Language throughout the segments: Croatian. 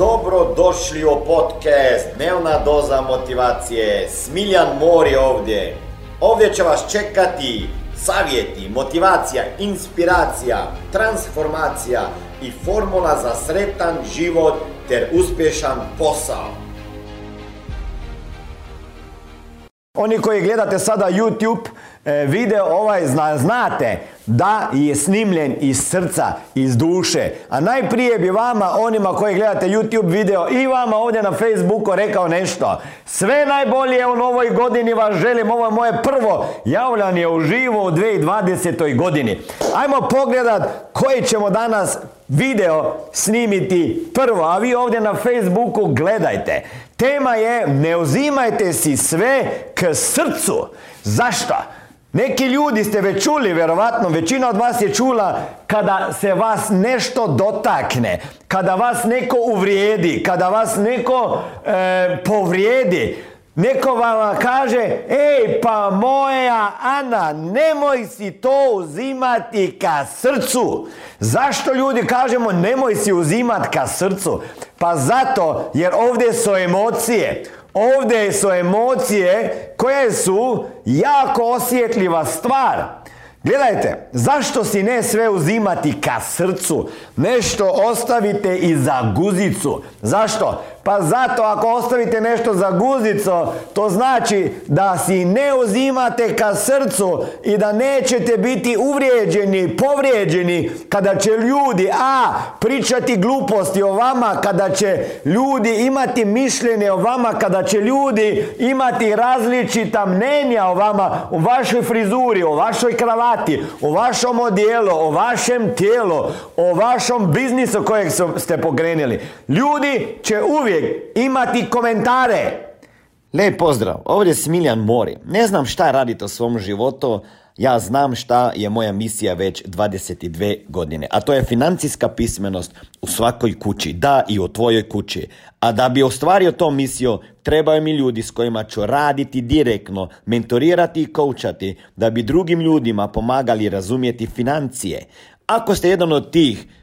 Dobro došli u podcast Dnevna doza motivacije. Smiljan Mor je ovdje. Ovdje će vas čekati savjeti, motivacija, inspiracija, transformacija i formula za sretan život ter uspješan posao. Oni koji gledate sada YouTube video ovaj zna, znate da je snimljen iz srca, iz duše. A najprije bi vama, onima koji gledate YouTube video i vama ovdje na Facebooku rekao nešto. Sve najbolje u novoj godini vas želim. Ovo je moje prvo javljanje uživo u 2020. godini. Ajmo pogledat koji ćemo danas video snimiti prvo, a vi ovdje na Facebooku gledajte. Tema je ne uzimajte si sve k srcu. Zašto? Neki ljudi ste već čuli, vjerovatno, većina od vas je čula kada se vas nešto dotakne, kada vas neko uvrijedi, kada vas neko e, povrijedi, Neko vam kaže, ej pa moja Ana, nemoj si to uzimati ka srcu. Zašto ljudi kažemo nemoj si uzimati ka srcu? Pa zato jer ovdje su emocije. Ovdje su emocije koje su jako osjetljiva stvar. Gledajte, zašto si ne sve uzimati ka srcu? Nešto ostavite i za guzicu. Zašto? Pa zato ako ostavite nešto za guzico, to znači da si ne uzimate ka srcu i da nećete biti uvrijeđeni, povrijeđeni kada će ljudi a pričati gluposti o vama, kada će ljudi imati mišljenje o vama, kada će ljudi imati različita mnenja o vama, o vašoj frizuri, o vašoj kravati, o vašom odijelu, o vašem tijelu, o vašom biznisu kojeg ste pokrenuli. Ljudi će uvijek imati komentare. Lijep pozdrav, ovdje je Smiljan Mori. Ne znam šta radite u svom životu, ja znam šta je moja misija već 22 godine, a to je financijska pismenost u svakoj kući, da i u tvojoj kući. A da bi ostvario to misiju, trebaju mi ljudi s kojima ću raditi direktno, mentorirati i koučati, da bi drugim ljudima pomagali razumjeti financije. Ako ste jedan od tih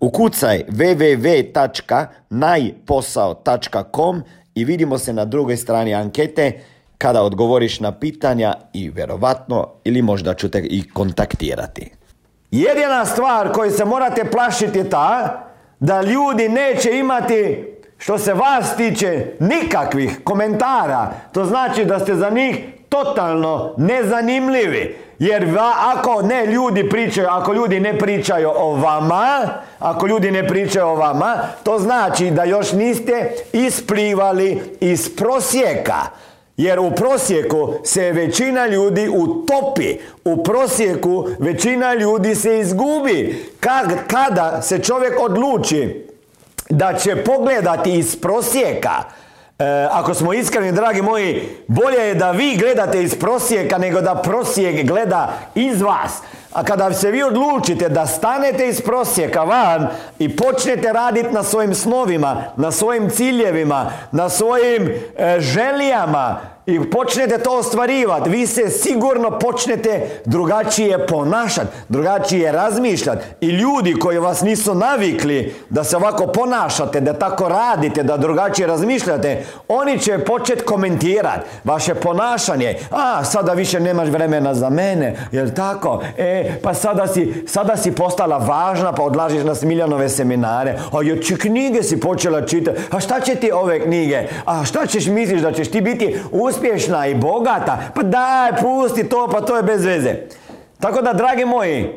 Ukucaj www.najposao.com i vidimo se na drugoj strani ankete kada odgovoriš na pitanja i vjerovatno ili možda ću te i kontaktirati. Jedina stvar koju se morate plašiti je ta da ljudi neće imati što se vas tiče nikakvih komentara. To znači da ste za njih totalno nezanimljivi. Jer ako ne ljudi pričaju, ako ljudi ne pričaju o vama, ako ljudi ne pričaju o vama, to znači da još niste isplivali iz prosjeka. Jer u prosjeku se većina ljudi utopi. U prosjeku većina ljudi se izgubi. kada se čovjek odluči da će pogledati iz prosjeka, E, ako smo iskreni, dragi moji, bolje je da vi gledate iz prosjeka nego da prosjek gleda iz vas. A kada se vi odlučite da stanete iz prosjeka van i počnete raditi na svojim snovima, na svojim ciljevima, na svojim e, želijama, i počnete to ostvarivati, vi se sigurno počnete drugačije ponašati, drugačije razmišljati. I ljudi koji vas nisu navikli da se ovako ponašate, da tako radite, da drugačije razmišljate, oni će početi komentirati vaše ponašanje. A, sada više nemaš vremena za mene, jel tako? E, pa sada si, sada si postala važna, pa odlažiš na Smiljanove seminare. A još knjige si počela čitati. A šta će ti ove knjige? A šta ćeš misliš da ćeš ti biti uspješna i bogata, pa daj, pusti to, pa to je bez veze. Tako da, dragi moji,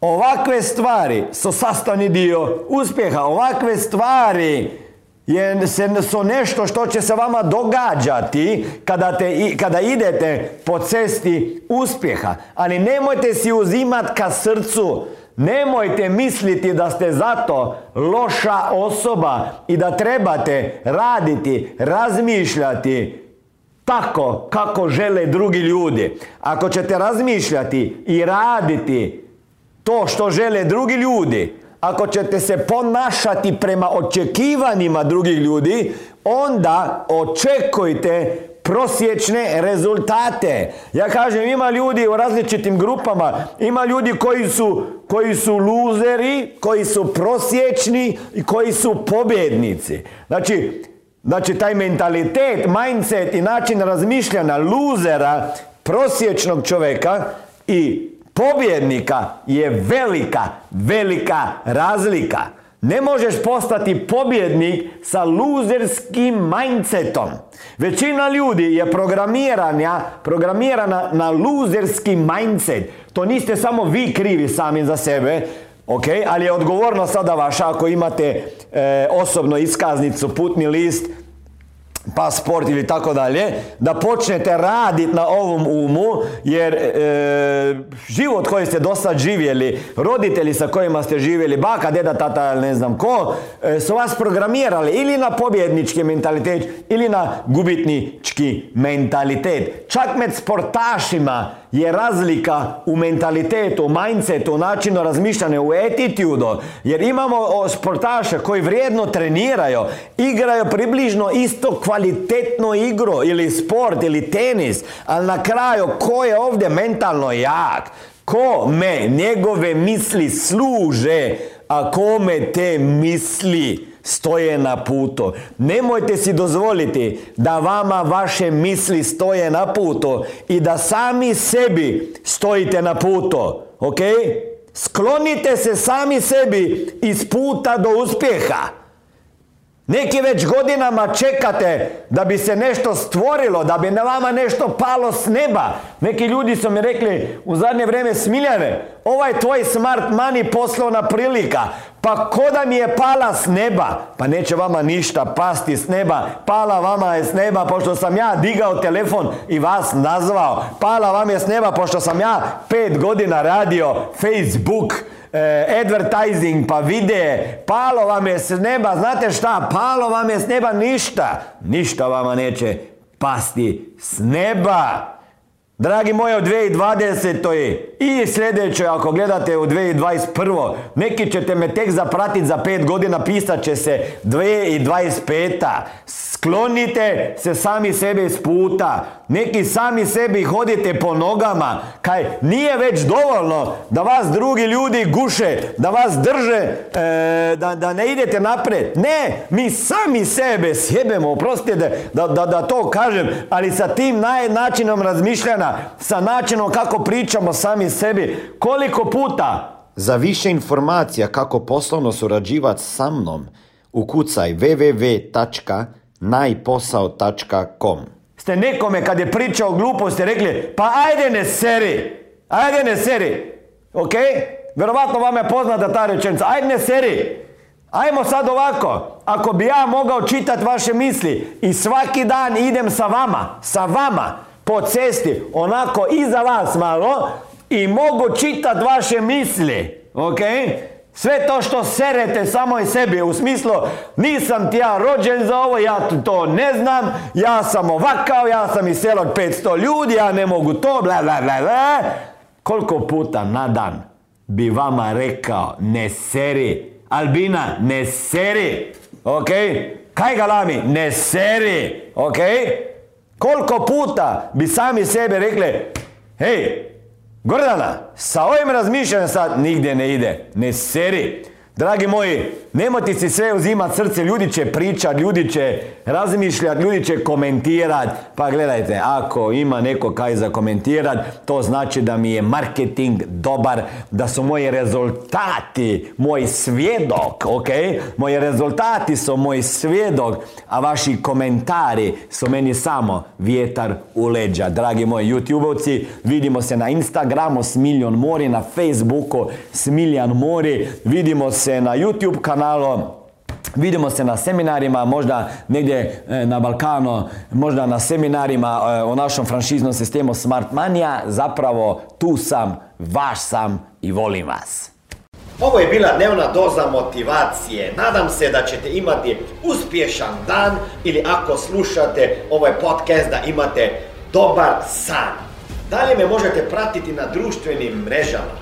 ovakve stvari su sastavni dio uspjeha. Ovakve stvari je, su nešto što će se vama događati kada, te, kada idete po cesti uspjeha. Ali nemojte si uzimati ka srcu Nemojte misliti da ste zato loša osoba i da trebate raditi, razmišljati tako kako žele drugi ljudi, ako ćete razmišljati i raditi to što žele drugi ljudi, ako ćete se ponašati prema očekivanjima drugih ljudi, onda očekujte prosječne rezultate. Ja kažem, ima ljudi u različitim grupama, ima ljudi koji su, koji su luzeri, koji su prosječni i koji su pobjednici. Znači, znači taj mentalitet, mindset i način razmišljanja luzera, prosječnog čovjeka i pobjednika je velika, velika razlika. Ne možeš postati pobjednik sa luzerskim mindsetom. Većina ljudi je programirana, programirana na luzerski mindset. To niste samo vi krivi sami za sebe, ok, ali je odgovornost sada vaša ako imate e, osobno iskaznicu, putni list, pasport ili tako dalje, da počnete raditi na ovom umu, jer e, život koji ste dosta živjeli, roditelji sa kojima ste živjeli, baka, deda, tata, ne znam ko, e, su vas programirali ili na pobjednički mentalitet ili na gubitnički mentalitet. Čak med sportašima je razlika u mentalitetu, mindsetu, u načinu razmišljanja, u attitudu. Jer imamo sportaše koji vrijedno treniraju, igraju približno isto kvalitetno igro ili sport ili tenis, ali na kraju ko je ovdje mentalno jak? Ko me njegove misli služe, a kome te misli stoje na putu. Nemojte si dozvoliti da vama vaše misli stoje na putu i da sami sebi stojite na putu. Ok? Sklonite se sami sebi iz puta do uspjeha. Neki već godinama čekate da bi se nešto stvorilo, da bi na vama nešto palo s neba. Neki ljudi su mi rekli u zadnje vrijeme smiljane, ovaj tvoj smart money poslovna prilika, pa ko da mi je pala s neba? Pa neće vama ništa pasti s neba. Pala vama je s neba pošto sam ja digao telefon i vas nazvao. Pala vam je s neba pošto sam ja pet godina radio Facebook e, advertising, pa vide, palo vam je s neba, znate šta, palo vam je s neba ništa, ništa vama neće pasti s neba. Dragi moji, u 2020. i sljedećoj, ako gledate u 2021. Neki ćete me tek zapratiti za pet godina, pisat će se 2025. Sklonite se sami sebe s puta. Neki sami sebi hodite po nogama. Kaj nije već dovoljno da vas drugi ljudi guše, da vas drže, e, da, da ne idete napred. Ne, mi sami sebe sjebemo, oprostite da, da, da to kažem, ali sa tim načinom razmišljanja, sa načinom kako pričamo sami sebi, koliko puta za više informacija kako poslovno surađivati sa mnom, ukucaj www najposao.com Ste nekome kad je pričao gluposti rekli pa ajde ne seri, ajde ne seri, ok? Vjerovatno vam je poznata ta rečenica, ajde ne seri. Ajmo sad ovako, ako bi ja mogao čitati vaše misli i svaki dan idem sa vama, sa vama, po cesti, onako iza vas malo i mogu čitati vaše misli, ok? Sve to što serete samo i sebi, u smislu nisam ti ja rođen za ovo, ja to ne znam, ja sam ovakav, ja sam iz sela od 500 ljudi, ja ne mogu to, bla bla bla bla. Koliko puta na dan bi vama rekao ne seri, Albina ne seri, ok? Kaj ga lami? Ne seri, ok? Koliko puta bi sami sebe rekli, hej, Gordana, sa ovim razmišljanjem sad nigdje ne ide. Ne seri. Dragi moji, nemojte si sve uzimati srce, ljudi će pričat, ljudi će razmišljat, ljudi će komentirat. Pa gledajte, ako ima neko kaj za komentirat, to znači da mi je marketing dobar, da su moji rezultati, moj svjedok, ok? Moji rezultati su moj svjedok, a vaši komentari su meni samo vjetar u leđa. Dragi moji youtube vidimo se na Instagramu s Mori, na Facebooku s Miljan Mori, vidimo se se na YouTube kanalu, Vidimo se na seminarima, možda negdje e, na Balkanu, možda na seminarima e, o našom franšiznom sistemu Smart Mania. Zapravo tu sam, vaš sam i volim vas. Ovo je bila dnevna doza motivacije. Nadam se da ćete imati uspješan dan ili ako slušate ovaj podcast da imate dobar san. Dalje me možete pratiti na društvenim mrežama